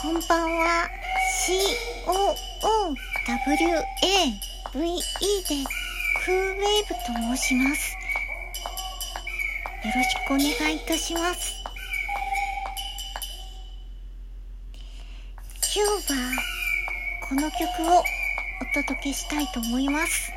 こんばんは。COOWAVE でクーウェーブと申します。よろしくお願いいたします。今日はこの曲をお届けしたいと思います。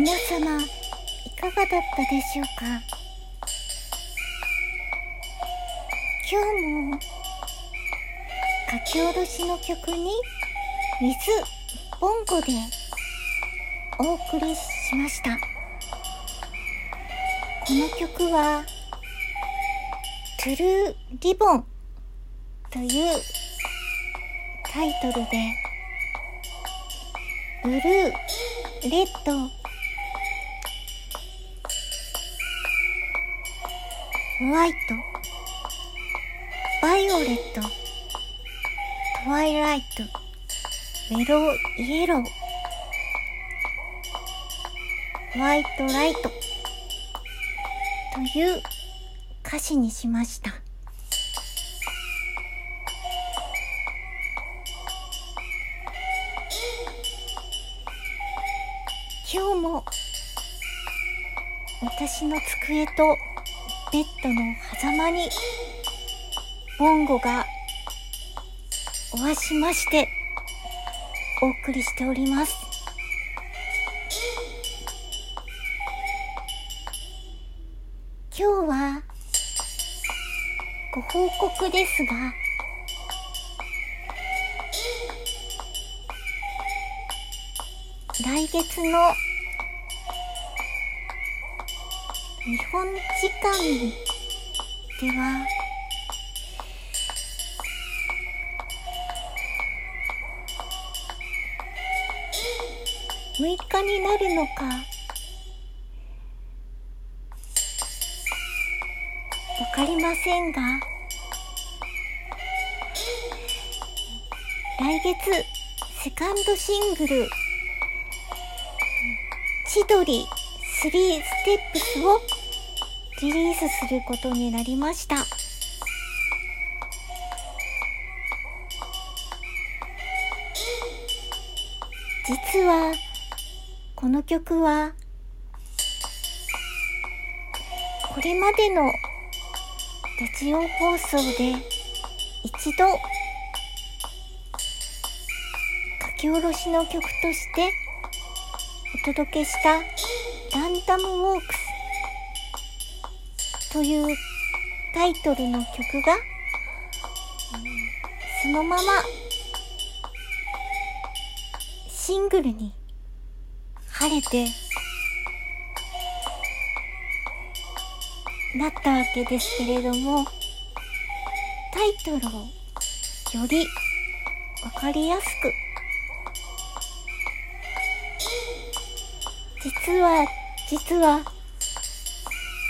皆様いかがだったでしょうか？今日も書き下ろしの曲に水ボンゴでお送りしました。この曲はトゥルーリボンというタイトルでBlue red white、violet、twilight、mellow？yellow、white light？という歌詞にしました。今日も私の机とベッドの狭間にボンゴがおわしましてお送りしております。今日はご報告ですが来月の日本時間では6日になるのか。わかりませんが来月セカンドシングル「千鳥3ステップス」をリースすることになりました。実はこの曲はこれまでのラジオ放送で一度書き下ろしの曲としてお届けしたランダムウォークス。というタイトルの曲が、そのままシングルに晴れてなったわけですけれどもタイトルをよりわかりやすく実は実は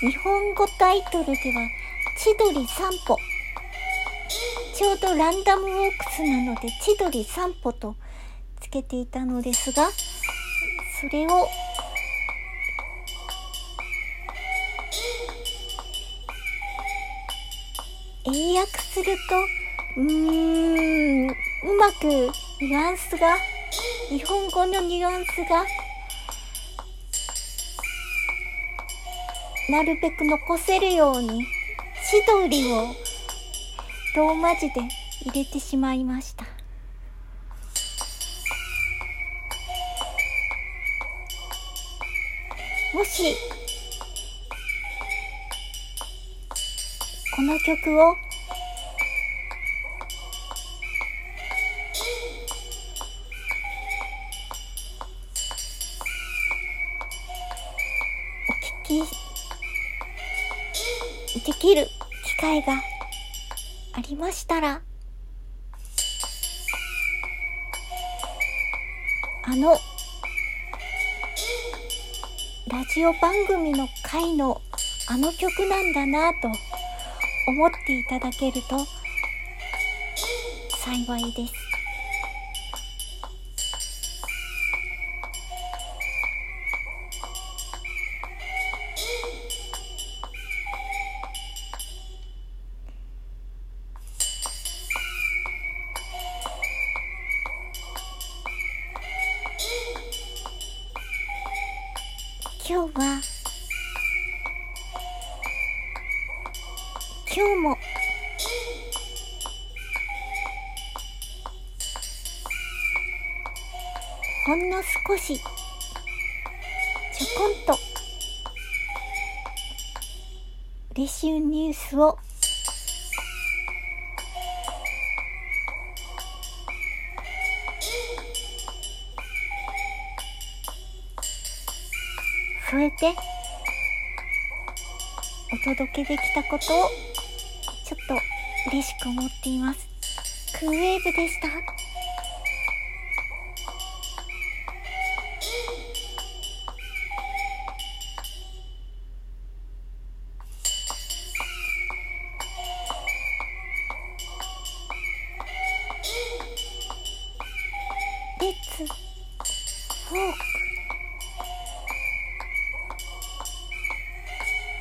日本語タイトルでは千鳥散歩。ちょうどランダムウォークスなので千鳥散歩とつけていたのですがそれを英訳するとうーんうまくニュアンスが日本語のニュアンスがなるべく残せるように千鳥をローマ字で入れてしまいました。もしこの曲をお聞きできる機会がありましたらあのラジオ番組の回のあの曲なんだなと思っていただけると幸いです。今日は今日もほんの少しちょこんと嬉しいニュースを添えてお届けできたことをちょっと嬉しく思っています。クーウェーブでした。